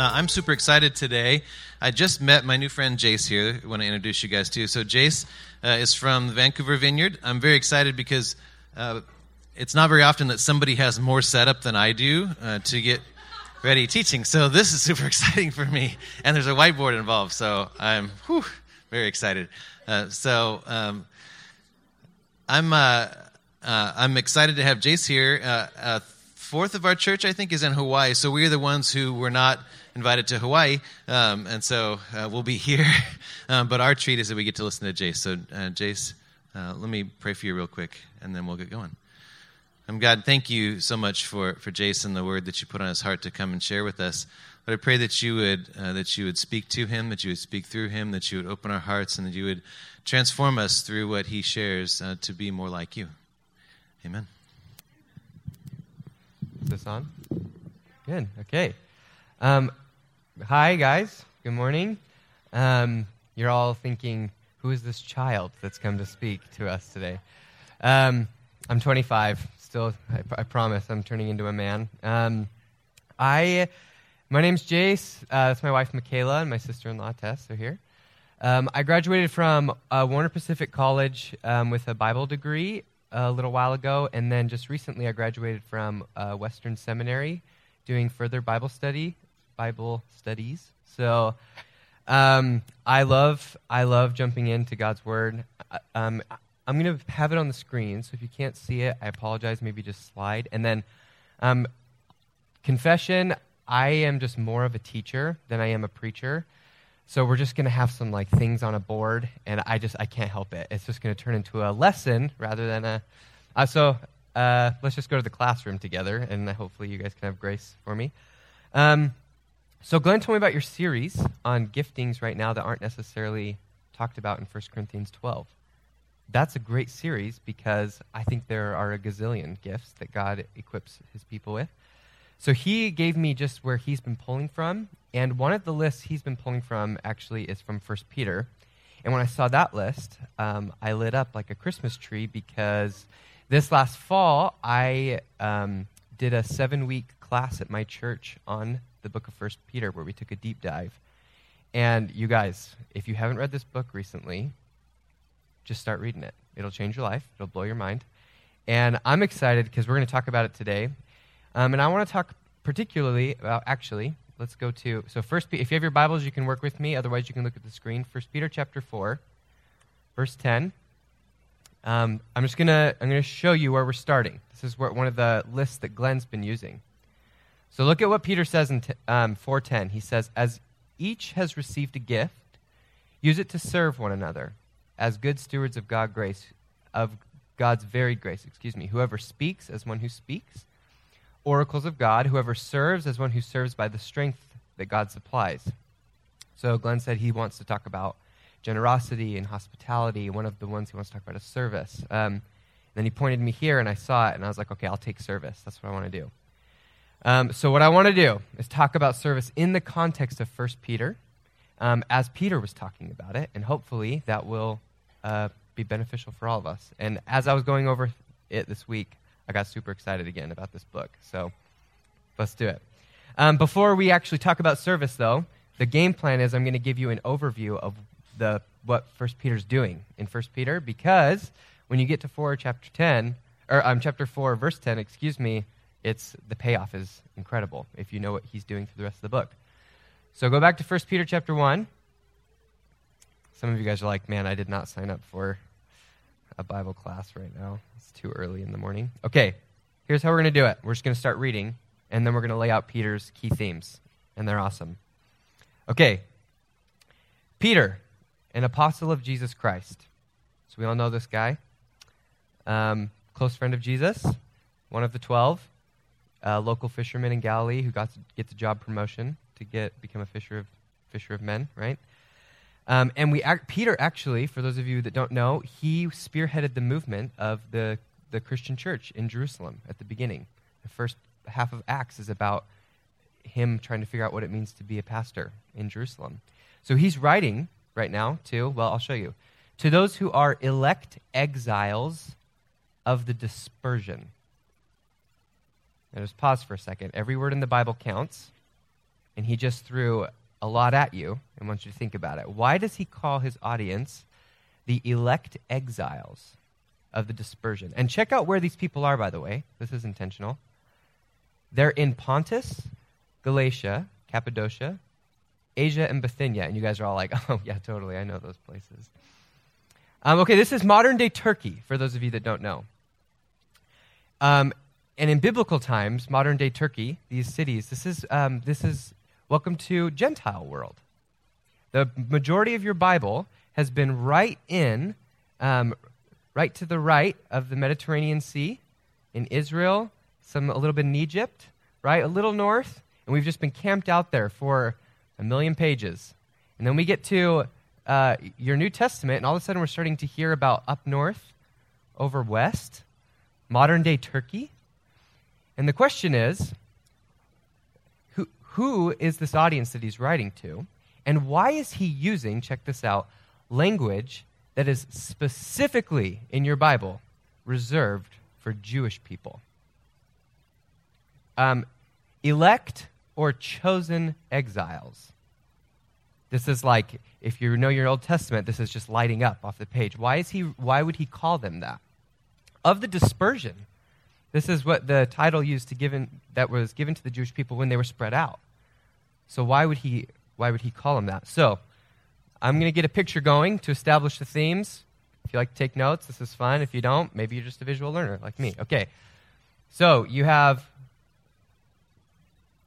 Uh, I'm super excited today. I just met my new friend Jace here. I want to introduce you guys to. So Jace uh, is from Vancouver Vineyard. I'm very excited because uh, it's not very often that somebody has more setup than I do uh, to get ready teaching. So this is super exciting for me. And there's a whiteboard involved, so I'm whew, very excited. Uh, so um, I'm uh, I'm excited to have Jace here. fourth of our church, I think, is in Hawaii. So we're the ones who were not invited to Hawaii, um, and so uh, we'll be here. um, but our treat is that we get to listen to Jace. So, uh, Jace, uh, let me pray for you real quick, and then we'll get going. Um, God, thank you so much for for Jason, the word that you put on his heart to come and share with us. But I pray that you would uh, that you would speak to him, that you would speak through him, that you would open our hearts, and that you would transform us through what he shares uh, to be more like you. Amen. Is this on? Good. Okay. Um, hi, guys. Good morning. Um, you're all thinking, who is this child that's come to speak to us today? Um, I'm 25. Still, I, I, promise, I'm turning into a man. Um, I, my name's Jace. Uh, that's my wife, Michaela, and my sister-in-law, Tess. They're here. Um, I graduated from uh, Warner Pacific College um, with a Bible degree a little while ago, and then just recently I graduated from uh, Western Seminary doing further Bible study, Bible studies. So um, I love I love jumping into God's Word. Um, I'm going to have it on the screen, so if you can't see it, I apologize. Maybe just slide. And then um, confession: I am just more of a teacher than I am a preacher. So we're just going to have some like things on a board, and I just I can't help it. It's just going to turn into a lesson rather than a. Uh, so uh, let's just go to the classroom together, and hopefully you guys can have grace for me. Um, so Glenn told me about your series on giftings right now that aren't necessarily talked about in 1 Corinthians 12. That's a great series because I think there are a gazillion gifts that God equips his people with. So he gave me just where he's been pulling from, and one of the lists he's been pulling from actually is from First Peter. And when I saw that list, um, I lit up like a Christmas tree because this last fall I um, did a seven-week class at my church on the book of First Peter, where we took a deep dive. And you guys, if you haven't read this book recently, just start reading it. It'll change your life. It'll blow your mind. And I'm excited because we're going to talk about it today. Um, and I want to talk particularly about, actually, let's go to, so first, if you have your Bibles, you can work with me. Otherwise, you can look at the screen. First Peter chapter 4, verse 10. Um, I'm just going to, I'm going to show you where we're starting. This is where, one of the lists that Glenn's been using. So look at what Peter says in t- um, 410. He says, As each has received a gift, use it to serve one another as good stewards of God grace, of God's varied grace, excuse me. Whoever speaks as one who speaks oracles of God, whoever serves as one who serves by the strength that God supplies. So Glenn said he wants to talk about generosity and hospitality. One of the ones he wants to talk about is service. Um, then he pointed me here, and I saw it, and I was like, okay, I'll take service. That's what I want to do. Um, so what I want to do is talk about service in the context of 1 Peter, um, as Peter was talking about it, and hopefully that will uh, be beneficial for all of us. And as I was going over it this week, I got super excited again about this book. So let's do it. Um, before we actually talk about service, though, the game plan is I'm going to give you an overview of the what First Peter's doing in First Peter, because when you get to four, chapter ten, or um, chapter four, verse ten, excuse me, it's the payoff is incredible if you know what he's doing through the rest of the book. So go back to First Peter chapter one. Some of you guys are like, man, I did not sign up for a Bible class right now. It's too early in the morning. Okay, here's how we're going to do it. We're just going to start reading, and then we're going to lay out Peter's key themes, and they're awesome. Okay, Peter, an apostle of Jesus Christ. So we all know this guy. Um, close friend of Jesus, one of the twelve, a local fisherman in Galilee who got to get the job promotion to get become a fisher of fisher of men, right? Um, and we, Peter actually, for those of you that don't know, he spearheaded the movement of the, the Christian church in Jerusalem at the beginning. The first half of Acts is about him trying to figure out what it means to be a pastor in Jerusalem. So he's writing right now to, well, I'll show you, to those who are elect exiles of the dispersion. Now just pause for a second. Every word in the Bible counts. and he just threw a lot at you and wants you to think about it. Why does he call his audience the elect exiles of the dispersion? And check out where these people are, by the way. This is intentional. They're in Pontus, Galatia, Cappadocia, Asia, and Bithynia. And you guys are all like, oh, yeah, totally. I know those places. Um, okay, this is modern day Turkey, for those of you that don't know. Um, and in biblical times, modern day Turkey, these cities, this is, um, this is welcome to Gentile world. The majority of your Bible has been right in, um, right to the right of the Mediterranean Sea, in Israel, some a little bit in Egypt, right, a little north, and we've just been camped out there for a million pages. And then we get to uh, your New Testament, and all of a sudden we're starting to hear about up north, over west, modern day Turkey. And the question is who, who is this audience that he's writing to? And why is he using, check this out, language that is specifically in your Bible reserved for Jewish people? Um, elect or chosen exiles. This is like, if you know your Old Testament, this is just lighting up off the page. Why, is he, why would he call them that? Of the dispersion, this is what the title used to given, that was given to the Jewish people when they were spread out. So why would he, why would he call them that? So I'm going to get a picture going to establish the themes. If you like to take notes, this is fun. If you don't, maybe you're just a visual learner like me. Okay. So you have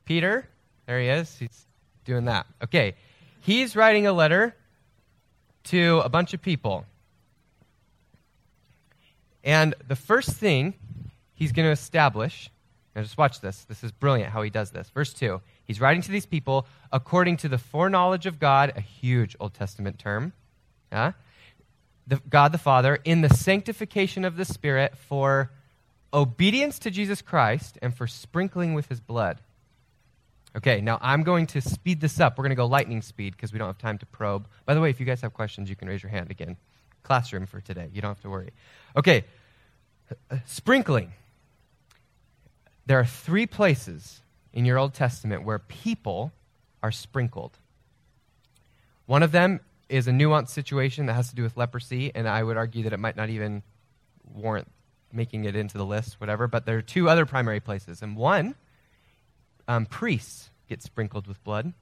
Peter. There he is. He's doing that. Okay. He's writing a letter to a bunch of people. And the first thing he's going to establish, now just watch this. This is brilliant how he does this. Verse 2 He's writing to these people according to the foreknowledge of God, a huge Old Testament term. The, God the Father, in the sanctification of the Spirit for obedience to Jesus Christ and for sprinkling with his blood. Okay, now I'm going to speed this up. We're going to go lightning speed because we don't have time to probe. By the way, if you guys have questions, you can raise your hand again. Classroom for today. You don't have to worry. Okay, sprinkling. There are three places in your Old Testament where people are sprinkled. One of them is a nuanced situation that has to do with leprosy, and I would argue that it might not even warrant making it into the list, whatever. But there are two other primary places, and one um, priests get sprinkled with blood.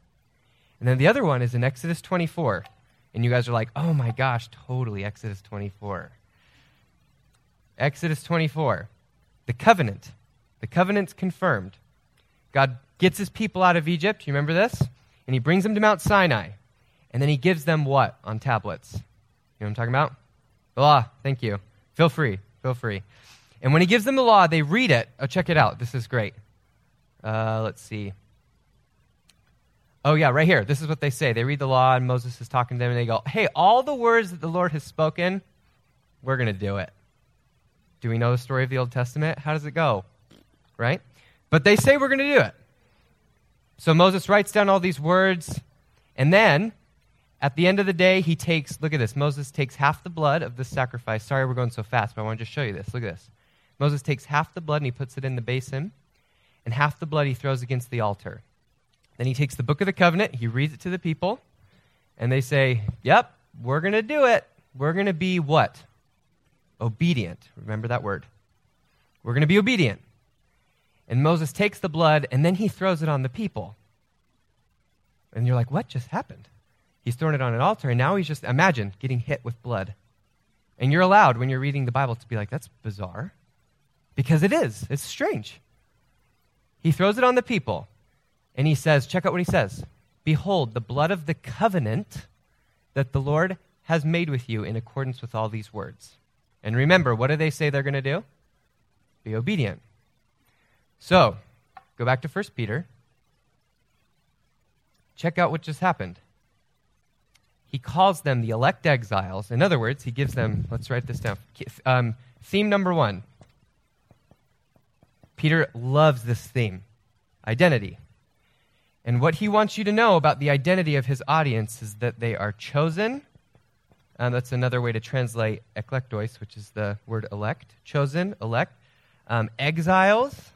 And then the other one is in Exodus 24. And you guys are like, oh my gosh, totally Exodus 24. Exodus 24. The covenant. The covenant's confirmed. God gets his people out of Egypt. You remember this? And he brings them to Mount Sinai. And then he gives them what on tablets? You know what I'm talking about? The law. Thank you. Feel free. Feel free. And when he gives them the law, they read it. Oh, check it out. This is great. Uh, let's see. Oh, yeah, right here. This is what they say. They read the law, and Moses is talking to them, and they go, Hey, all the words that the Lord has spoken, we're going to do it. Do we know the story of the Old Testament? How does it go? Right? But they say we're going to do it. So Moses writes down all these words, and then at the end of the day, he takes, look at this. Moses takes half the blood of the sacrifice. Sorry, we're going so fast, but I want to just show you this. Look at this. Moses takes half the blood and he puts it in the basin and half the blood he throws against the altar. Then he takes the book of the covenant, he reads it to the people, and they say, Yep, we're going to do it. We're going to be what? Obedient. Remember that word. We're going to be obedient. And Moses takes the blood and then he throws it on the people. And you're like, what just happened? He's thrown it on an altar, and now he's just, imagine getting hit with blood. And you're allowed, when you're reading the Bible, to be like, that's bizarre. Because it is. It's strange. He throws it on the people, and he says, check out what he says Behold, the blood of the covenant that the Lord has made with you in accordance with all these words. And remember, what do they say they're going to do? Be obedient. So, go back to 1 Peter. Check out what just happened. He calls them the elect exiles. In other words, he gives them, let's write this down. Um, theme number one Peter loves this theme identity. And what he wants you to know about the identity of his audience is that they are chosen. Um, that's another way to translate eklektos, which is the word elect. Chosen, elect. Um, exiles.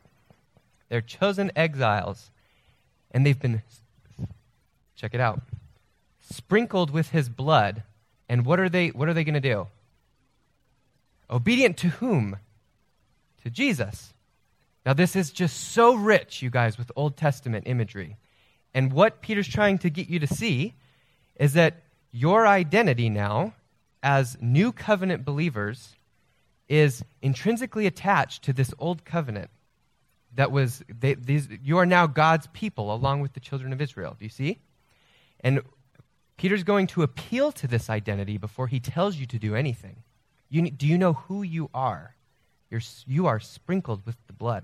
They're chosen exiles. And they've been Check it out. Sprinkled with his blood. And what are they what are they going to do? Obedient to whom? To Jesus. Now this is just so rich, you guys, with Old Testament imagery. And what Peter's trying to get you to see is that your identity now as new covenant believers is intrinsically attached to this old covenant that was they, these, you are now god's people along with the children of israel. Do you see? And peter's going to appeal to this identity before he tells you to do anything. You, do you know who you are? You're, you are sprinkled with the blood.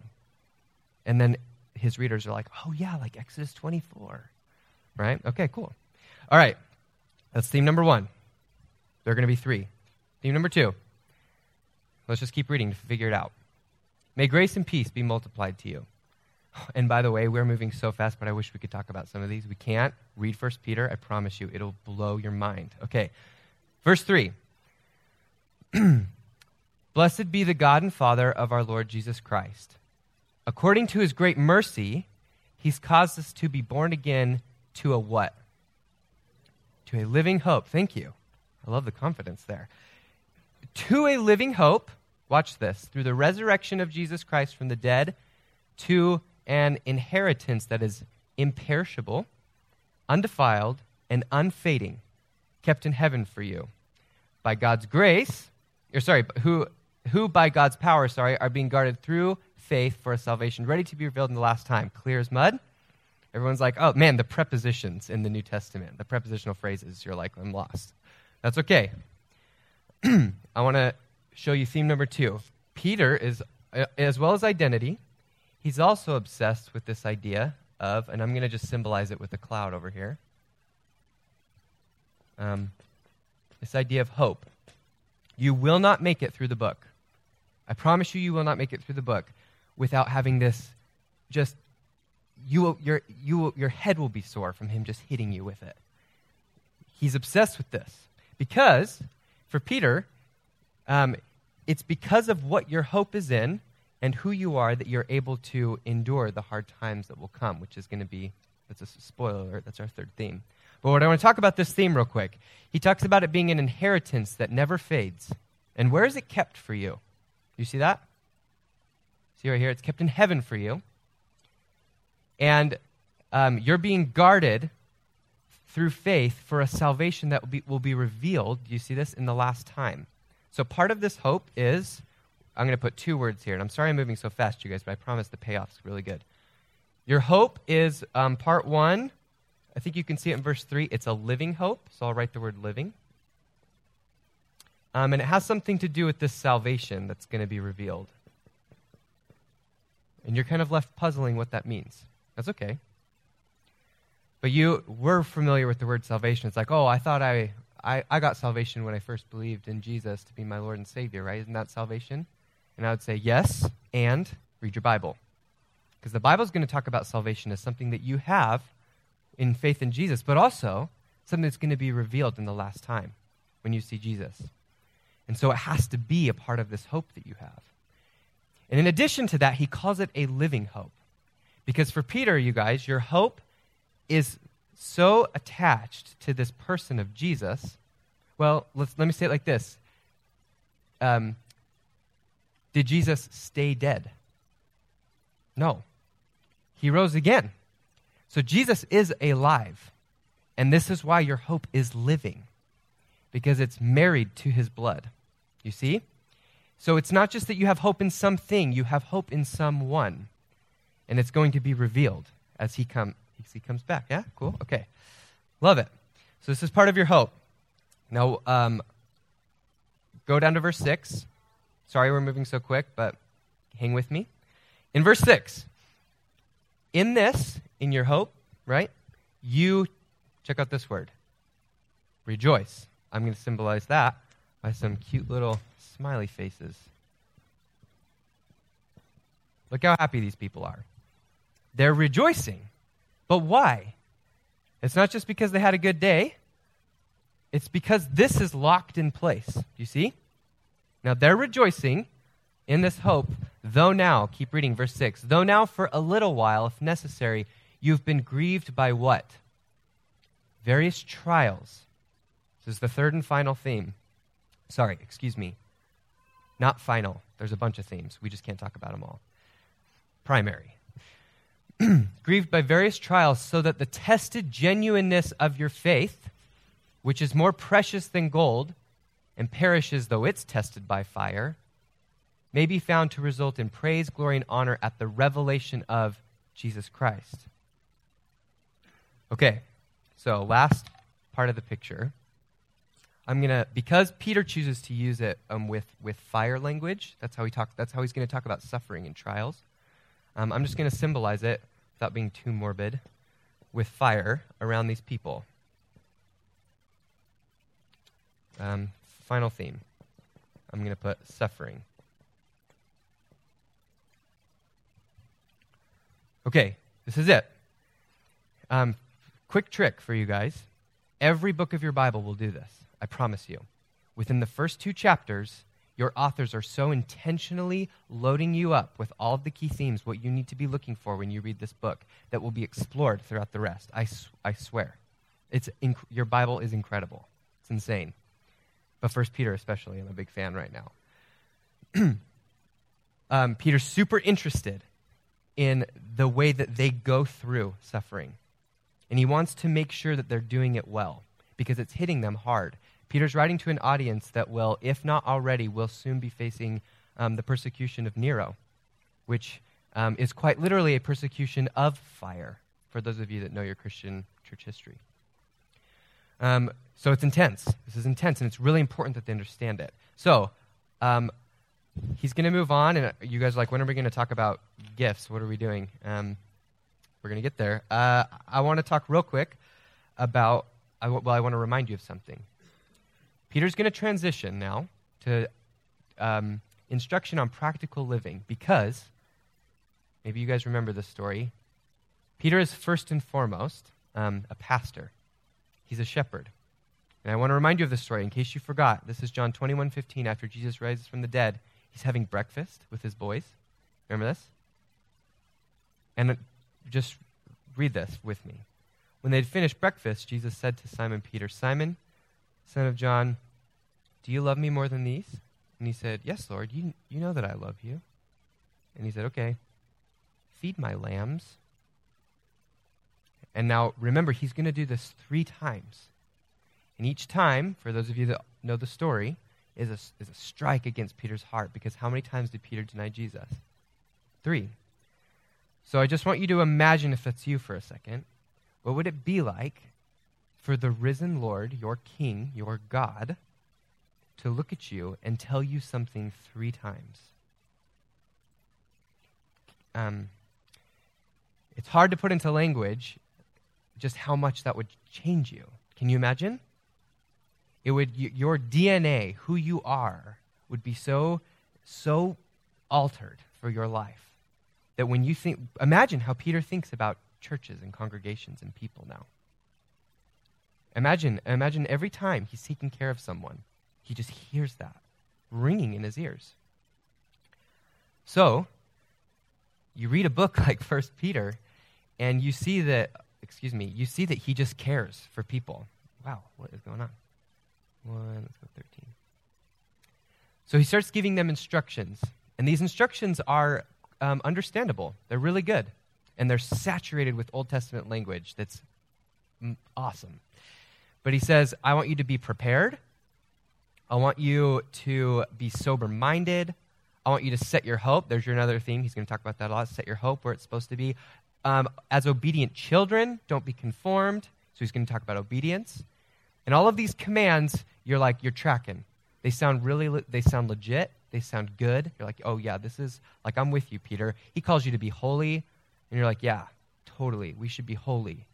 And then his readers are like oh yeah like exodus 24 right? Okay cool. All right. That's theme number one. There are going to be three. Theme number two. Let's just keep reading to figure it out. May grace and peace be multiplied to you. And by the way, we're moving so fast, but I wish we could talk about some of these. We can't. Read First Peter. I promise you, it'll blow your mind. Okay. Verse 3. Blessed be the God and Father of our Lord Jesus Christ. According to his great mercy, he's caused us to be born again to a what? To a living hope. Thank you. I love the confidence there. To a living hope watch this, through the resurrection of Jesus Christ from the dead to an inheritance that is imperishable, undefiled, and unfading, kept in heaven for you. By God's grace, or sorry, who, who by God's power, sorry, are being guarded through faith for a salvation ready to be revealed in the last time. Clear as mud? Everyone's like, oh man, the prepositions in the New Testament, the prepositional phrases, you're like, I'm lost. That's okay. I want to show you theme number two. Peter is, as well as identity, he's also obsessed with this idea of, and I'm going to just symbolize it with a cloud over here. Um, this idea of hope. You will not make it through the book. I promise you, you will not make it through the book without having this just, you will, your, you will, your head will be sore from him just hitting you with it. He's obsessed with this because for Peter, um, it's because of what your hope is in and who you are that you're able to endure the hard times that will come, which is going to be, that's a spoiler that's our third theme. But what I want to talk about this theme real quick. He talks about it being an inheritance that never fades. And where is it kept for you? You see that? See right here? It's kept in heaven for you. And um, you're being guarded through faith for a salvation that will be, will be revealed. You see this? In the last time. So part of this hope is I'm going to put two words here, and I'm sorry I'm moving so fast, you guys, but I promise the payoff's really good. Your hope is um, part one. I think you can see it in verse three. It's a living hope, so I'll write the word living. Um, and it has something to do with this salvation that's going to be revealed. And you're kind of left puzzling what that means. That's okay. But you were familiar with the word salvation. It's like, oh, I thought I I, I got salvation when I first believed in Jesus to be my Lord and Savior, right? Isn't that salvation? And I would say, yes, and read your Bible. Because the Bible is going to talk about salvation as something that you have in faith in Jesus, but also something that's going to be revealed in the last time when you see Jesus. And so it has to be a part of this hope that you have. And in addition to that, he calls it a living hope. Because for Peter, you guys, your hope is so attached to this person of Jesus. Well, let's, let me say it like this um, Did Jesus stay dead? No. He rose again. So Jesus is alive. And this is why your hope is living, because it's married to his blood. You see? So it's not just that you have hope in something, you have hope in someone. And it's going to be revealed as he come, he comes back. Yeah? Cool? Okay. Love it. So this is part of your hope. Now, um, go down to verse 6. Sorry we're moving so quick, but hang with me. In verse 6, in this, in your hope, right, you, check out this word, rejoice. I'm going to symbolize that by some cute little smiley faces. Look how happy these people are. They're rejoicing. But why? It's not just because they had a good day, it's because this is locked in place. You see? Now they're rejoicing in this hope, though now, keep reading verse 6, though now for a little while, if necessary, you've been grieved by what? various trials. This is the third and final theme. Sorry, excuse me. Not final. There's a bunch of themes. We just can't talk about them all. Primary. Grieved by various trials, so that the tested genuineness of your faith, which is more precious than gold and perishes though it's tested by fire, may be found to result in praise, glory, and honor at the revelation of Jesus Christ. Okay, so last part of the picture. I'm gonna because Peter chooses to use it um, with with fire language. That's how he talk. That's how he's to talk about suffering and trials. Um, I'm just to symbolize it without being too morbid with fire around these people. Um, final theme. I'm going to put suffering. Okay, this is it. Um, quick trick for you guys. Every book of your Bible will do this. I promise you. Within the first two chapters, your authors are so intentionally loading you up with all of the key themes, what you need to be looking for when you read this book, that will be explored throughout the rest. I, I swear. It's inc- your Bible is incredible. It's insane. But First Peter, especially, I'm a big fan right now. um, Peter's super interested in the way that they go through suffering. And he wants to make sure that they're doing it well because it's hitting them hard. Peter's writing to an audience that will, if not already, will soon be facing um, the persecution of Nero, which um, is quite literally a persecution of fire, for those of you that know your Christian church history. Um, so it's intense. This is intense, and it's really important that they understand it. So um, he's going to move on, and you guys are like, when are we going to talk about gifts? What are we doing? Um, we're going to get there. Uh, I want to talk real quick about, I, well, I want to remind you of something. Peter's going to transition now to um, instruction on practical living because, maybe you guys remember this story. Peter is first and foremost um, a pastor, he's a shepherd. And I want to remind you of this story in case you forgot. This is John 21 15. After Jesus rises from the dead, he's having breakfast with his boys. Remember this? And just read this with me. When they'd finished breakfast, Jesus said to Simon Peter, Simon, son of John, do you love me more than these? And he said, Yes, Lord, you, you know that I love you. And he said, Okay, feed my lambs. And now remember, he's going to do this three times. And each time, for those of you that know the story, is a, is a strike against Peter's heart because how many times did Peter deny Jesus? Three. So I just want you to imagine if it's you for a second. What would it be like for the risen Lord, your King, your God, to look at you and tell you something three times. Um, it's hard to put into language just how much that would change you. Can you imagine? It would your DNA, who you are, would be so so altered for your life that when you think imagine how Peter thinks about churches and congregations and people now. Imagine, imagine every time he's taking care of someone, he just hears that ringing in his ears. So, you read a book like First Peter, and you see that, excuse me, you see that he just cares for people. Wow, what is going on? One, let's go 13. So he starts giving them instructions, and these instructions are um, understandable. They're really good, and they're saturated with Old Testament language that's awesome. But he says, I want you to be prepared. I want you to be sober minded. I want you to set your hope. There's your another theme. He's going to talk about that a lot. Set your hope where it's supposed to be. Um, as obedient children, don't be conformed. So he's going to talk about obedience. And all of these commands, you're like, you're tracking. They sound really, they sound legit. They sound good. You're like, oh, yeah, this is, like, I'm with you, Peter. He calls you to be holy. And you're like, yeah, totally. We should be holy.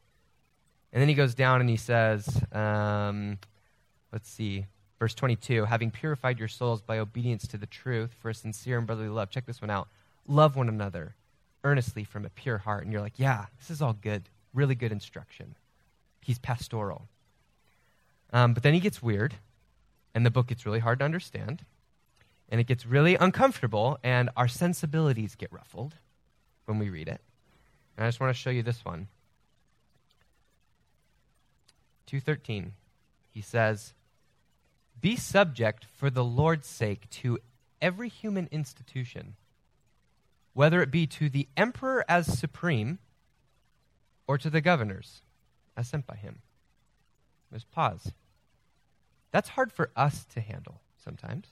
And then he goes down and he says, um, let's see, verse 22 having purified your souls by obedience to the truth for a sincere and brotherly love. Check this one out. Love one another earnestly from a pure heart. And you're like, yeah, this is all good. Really good instruction. He's pastoral. Um, but then he gets weird, and the book gets really hard to understand, and it gets really uncomfortable, and our sensibilities get ruffled when we read it. And I just want to show you this one. 2:13. He says, "Be subject for the Lord's sake to every human institution, whether it be to the emperor as supreme or to the governors as sent by him." There's pause. That's hard for us to handle sometimes.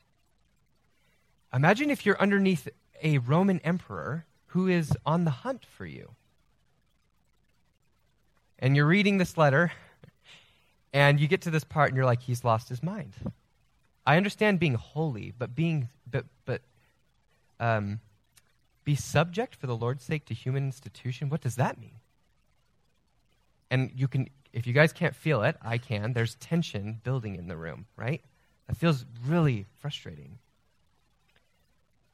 Imagine if you're underneath a Roman emperor who is on the hunt for you. And you're reading this letter, and you get to this part, and you're like, he's lost his mind. I understand being holy, but being, but, but, um, be subject for the Lord's sake to human institution. What does that mean? And you can, if you guys can't feel it, I can. There's tension building in the room, right? That feels really frustrating.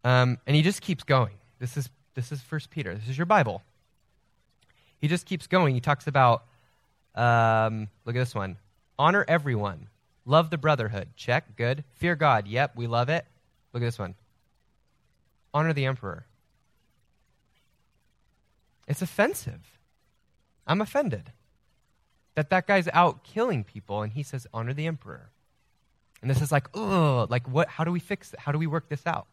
Um, and he just keeps going. This is this is First Peter. This is your Bible. He just keeps going. He talks about um, look at this one. Honor everyone. Love the brotherhood. Check. Good. Fear God. Yep, we love it. Look at this one. Honor the emperor. It's offensive. I'm offended that that guy's out killing people and he says honor the emperor. And this is like, oh, like what how do we fix it? How do we work this out?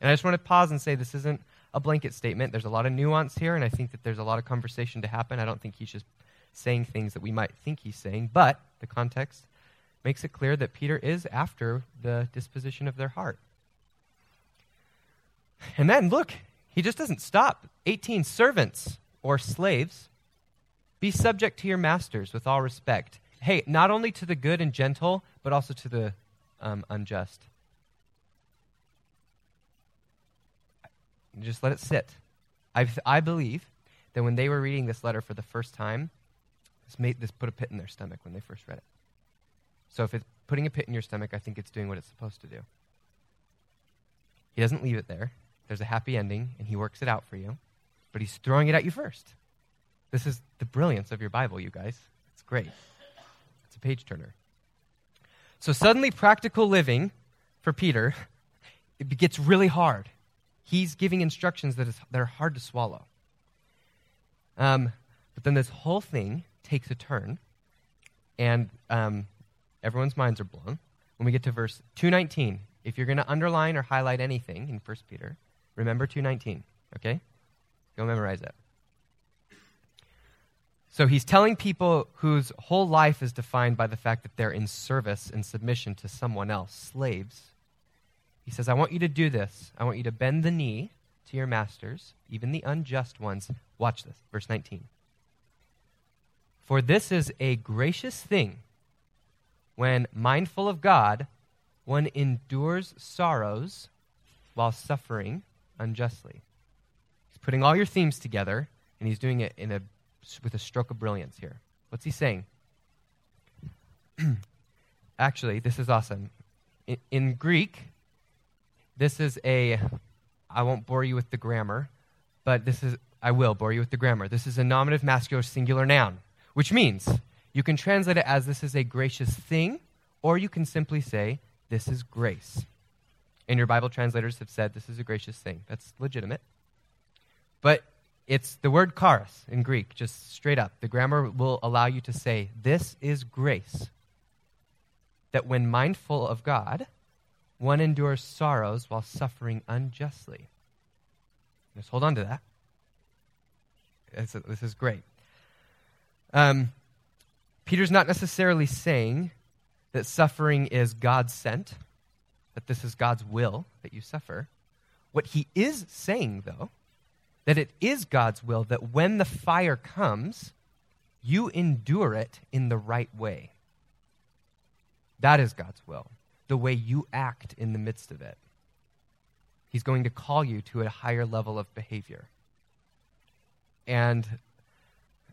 And I just want to pause and say this isn't a blanket statement. There's a lot of nuance here, and I think that there's a lot of conversation to happen. I don't think he's just saying things that we might think he's saying, but the context makes it clear that Peter is after the disposition of their heart. And then, look, he just doesn't stop. 18 servants or slaves, be subject to your masters with all respect. Hey, not only to the good and gentle, but also to the um, unjust. Just let it sit. I, I believe that when they were reading this letter for the first time, this, made, this put a pit in their stomach when they first read it. So if it's putting a pit in your stomach, I think it's doing what it's supposed to do. He doesn't leave it there. There's a happy ending, and he works it out for you, but he's throwing it at you first. This is the brilliance of your Bible, you guys. It's great. It's a page turner. So suddenly, practical living for Peter, it gets really hard he's giving instructions that, is, that are hard to swallow. Um, but then this whole thing takes a turn, and um, everyone's minds are blown. When we get to verse 219, if you're going to underline or highlight anything in 1 Peter, remember 219, okay? Go memorize it. So he's telling people whose whole life is defined by the fact that they're in service and submission to someone else, slaves, he says, I want you to do this. I want you to bend the knee to your masters, even the unjust ones. Watch this, verse 19. For this is a gracious thing when, mindful of God, one endures sorrows while suffering unjustly. He's putting all your themes together, and he's doing it in a, with a stroke of brilliance here. What's he saying? Actually, this is awesome. In, in Greek, this is a, I won't bore you with the grammar, but this is, I will bore you with the grammar. This is a nominative masculine singular noun, which means you can translate it as this is a gracious thing, or you can simply say this is grace. And your Bible translators have said this is a gracious thing. That's legitimate. But it's the word charis in Greek, just straight up. The grammar will allow you to say, This is grace. That when mindful of God, one endures sorrows while suffering unjustly. Just hold on to that. This, is great. Um, Peter's not necessarily saying that suffering is God sent, that this is God's will that you suffer. What he is saying, though, that it is God's will that when the fire comes, you endure it in the right way. That is God's will the way you act in the midst of it. He's going to call you to a higher level of behavior. And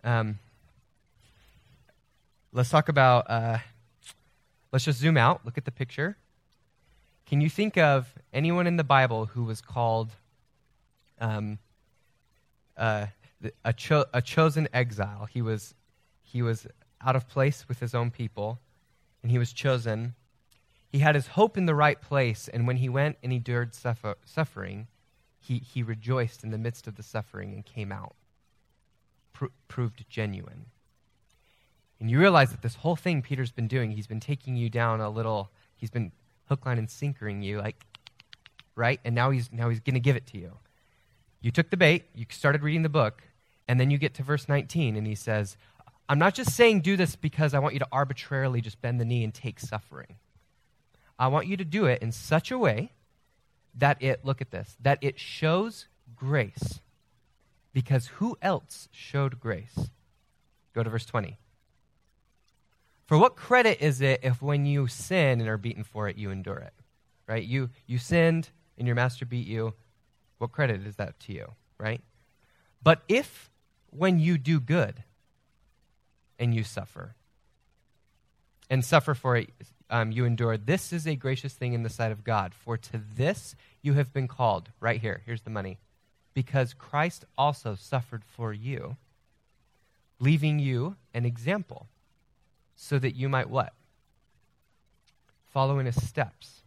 um, let's talk about, uh, let's just zoom out, look at the picture. Can you think of anyone in the Bible who was called um, uh, a, cho- a chosen exile? He was, he was out of place with his own people, and he was chosen he had his hope in the right place, and when he went and endured suffer, suffering, he, he rejoiced in the midst of the suffering and came out, Pro- proved genuine. And you realize that this whole thing Peter's been doing, he's been taking you down a little, he's been hook, line, and sinkering you, like, right? And now he's, now he's going to give it to you. You took the bait, you started reading the book, and then you get to verse 19, and he says, I'm not just saying do this because I want you to arbitrarily just bend the knee and take suffering. I want you to do it in such a way that it, look at this, that it shows grace. Because who else showed grace? Go to verse 20. For what credit is it if when you sin and are beaten for it, you endure it? Right? You, you sinned and your master beat you. What credit is that to you? Right? But if when you do good and you suffer, and suffer for it, um, you endure, this is a gracious thing in the sight of God. For to this you have been called. Right here. Here's the money. Because Christ also suffered for you, leaving you an example so that you might what? Follow in his steps.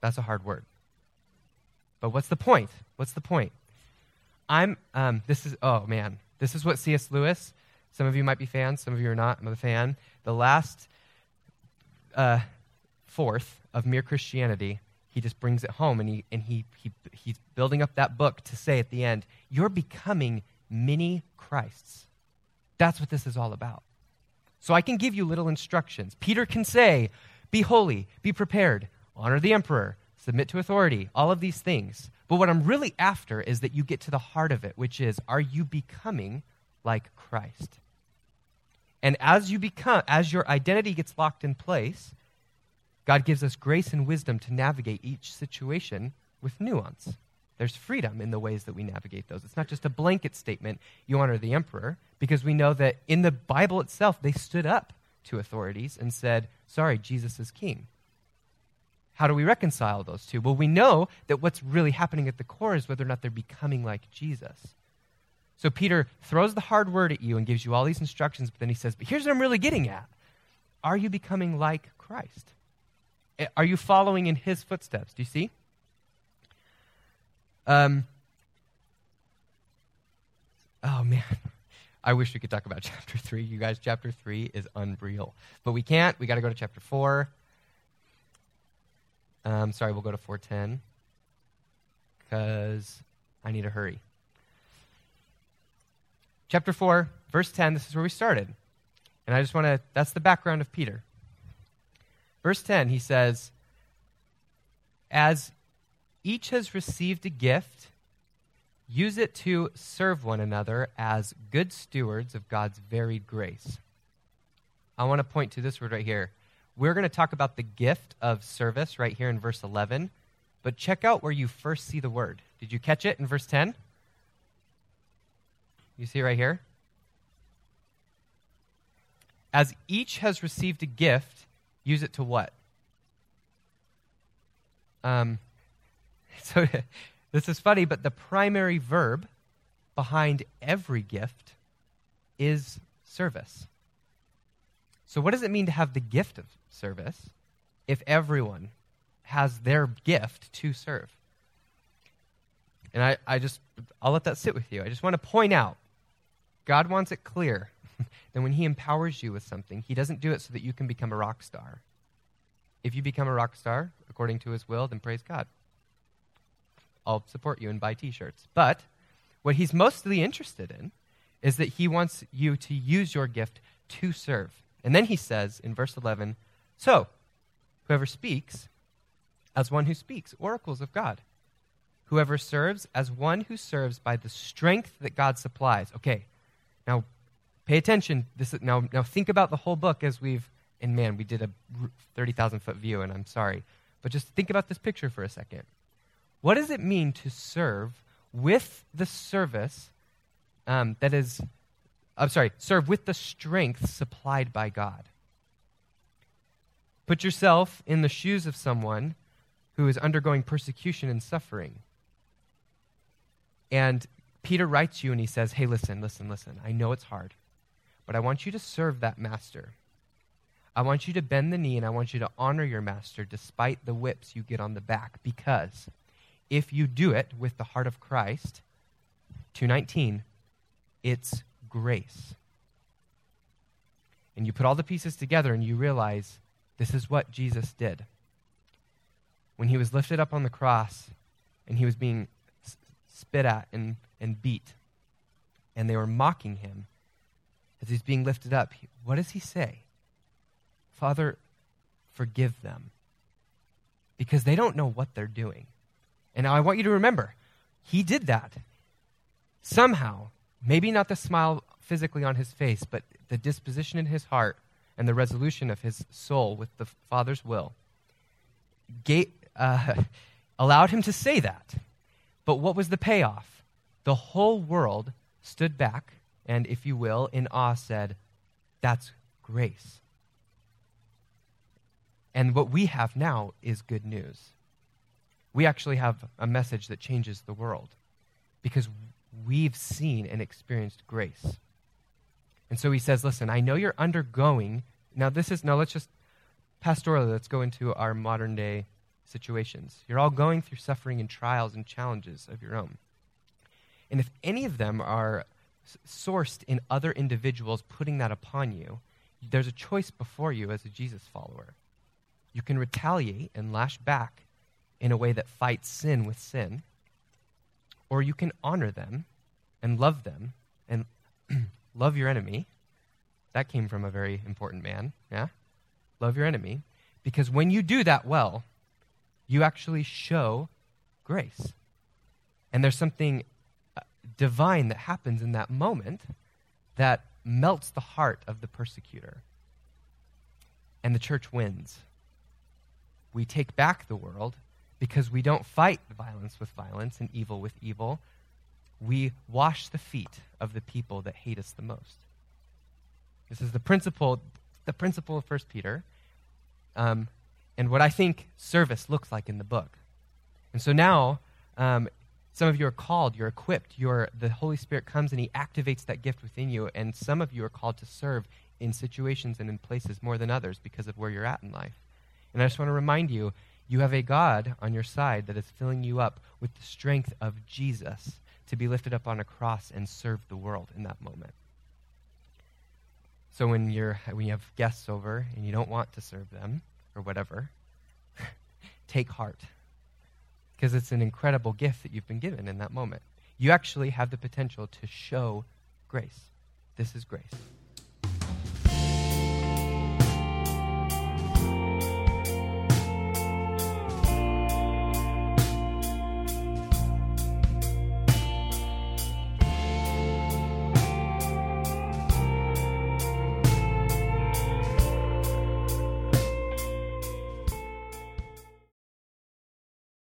That's a hard word. But what's the point? What's the point? I'm, um, this is, oh man, this is what C.S. Lewis, some of you might be fans, some of you are not. I'm a fan. The last uh, fourth of Mere Christianity, he just brings it home and, he, and he, he, he's building up that book to say at the end, you're becoming mini Christs. That's what this is all about. So I can give you little instructions. Peter can say, Be holy, be prepared, honor the emperor, submit to authority, all of these things. But what I'm really after is that you get to the heart of it, which is, Are you becoming like Christ? And as you become, as your identity gets locked in place, God gives us grace and wisdom to navigate each situation with nuance. There's freedom in the ways that we navigate those. It's not just a blanket statement, you honor the emperor, because we know that in the Bible itself, they stood up to authorities and said, Sorry, Jesus is king. How do we reconcile those two? Well, we know that what's really happening at the core is whether or not they're becoming like Jesus. So Peter throws the hard word at you and gives you all these instructions, but then he says, But here's what I'm really getting at. Are you becoming like Christ? Are you following in his footsteps? Do you see? Um, oh, man. I wish we could talk about chapter 3. You guys, chapter 3 is unreal. But we can't. We got to go to chapter 4. Um, sorry, we'll go to 410 because I need to hurry. Chapter 4, verse 10, this is where we started. And I just want to, that's the background of Peter. Verse 10, he says, As each has received a gift, use it to serve one another as good stewards of God's varied grace. I want to point to this word right here. We're going to talk about the gift of service right here in verse 11, but check out where you first see the word. Did you catch it in verse 10? You see right here? As each has received a gift, use it to what? Um, so this is funny, but the primary verb behind every gift is service. So, what does it mean to have the gift of service if everyone has their gift to serve? And I, I just, I'll let that sit with you. I just want to point out God wants it clear that when He empowers you with something, He doesn't do it so that you can become a rock star. If you become a rock star according to His will, then praise God. I'll support you and buy t shirts. But what He's mostly interested in is that He wants you to use your gift to serve. And then He says in verse 11 So, whoever speaks, as one who speaks, oracles of God. Whoever serves, as one who serves by the strength that God supplies. Okay, now, pay attention. This is, now, now think about the whole book as we've, and man, we did a 30,000 foot view, and I'm sorry. But just think about this picture for a second. What does it mean to serve with the service um, that is, I'm sorry, serve with the strength supplied by God? Put yourself in the shoes of someone who is undergoing persecution and suffering. And Peter writes you and he says, Hey, listen, listen, listen. I know it's hard, but I want you to serve that master. I want you to bend the knee and I want you to honor your master despite the whips you get on the back because if you do it with the heart of Christ, 219, it's grace. and you put all the pieces together and you realize this is what Jesus did. When he was lifted up on the cross and he was being spit at and, and beat, and they were mocking him as he's being lifted up, what does he say? Father, forgive them because they don't know what they're doing. And now I want you to remember, he did that. Somehow, maybe not the smile physically on his face, but the disposition in his heart and the resolution of his soul with the Father's will gave, uh, allowed him to say that. But what was the payoff? The whole world stood back and, if you will, in awe said, That's grace. And what we have now is good news. We actually have a message that changes the world because we've seen and experienced grace. And so he says, Listen, I know you're undergoing. Now, this is, now let's just pastorally, let's go into our modern day situations. You're all going through suffering and trials and challenges of your own. And if any of them are sourced in other individuals putting that upon you, there's a choice before you as a Jesus follower. You can retaliate and lash back in a way that fights sin with sin, or you can honor them and love them and love your enemy. That came from a very important man, yeah? Love your enemy. Because when you do that well, you actually show grace. And there's something uh, divine that happens in that moment that melts the heart of the persecutor. And the church wins. We take back the world because we don't fight violence with violence and evil with evil. We wash the feet of the people that hate us the most. This is the principle, the principle of 1 Peter, um, and what I think service looks like in the book. And so now, um, some of you are called, you're equipped, you're, the Holy Spirit comes and He activates that gift within you, and some of you are called to serve in situations and in places more than others because of where you're at in life. And I just want to remind you you have a God on your side that is filling you up with the strength of Jesus to be lifted up on a cross and serve the world in that moment. So when you're when you have guests over and you don't want to serve them or whatever, take heart. Because it's an incredible gift that you've been given in that moment. You actually have the potential to show grace. This is grace.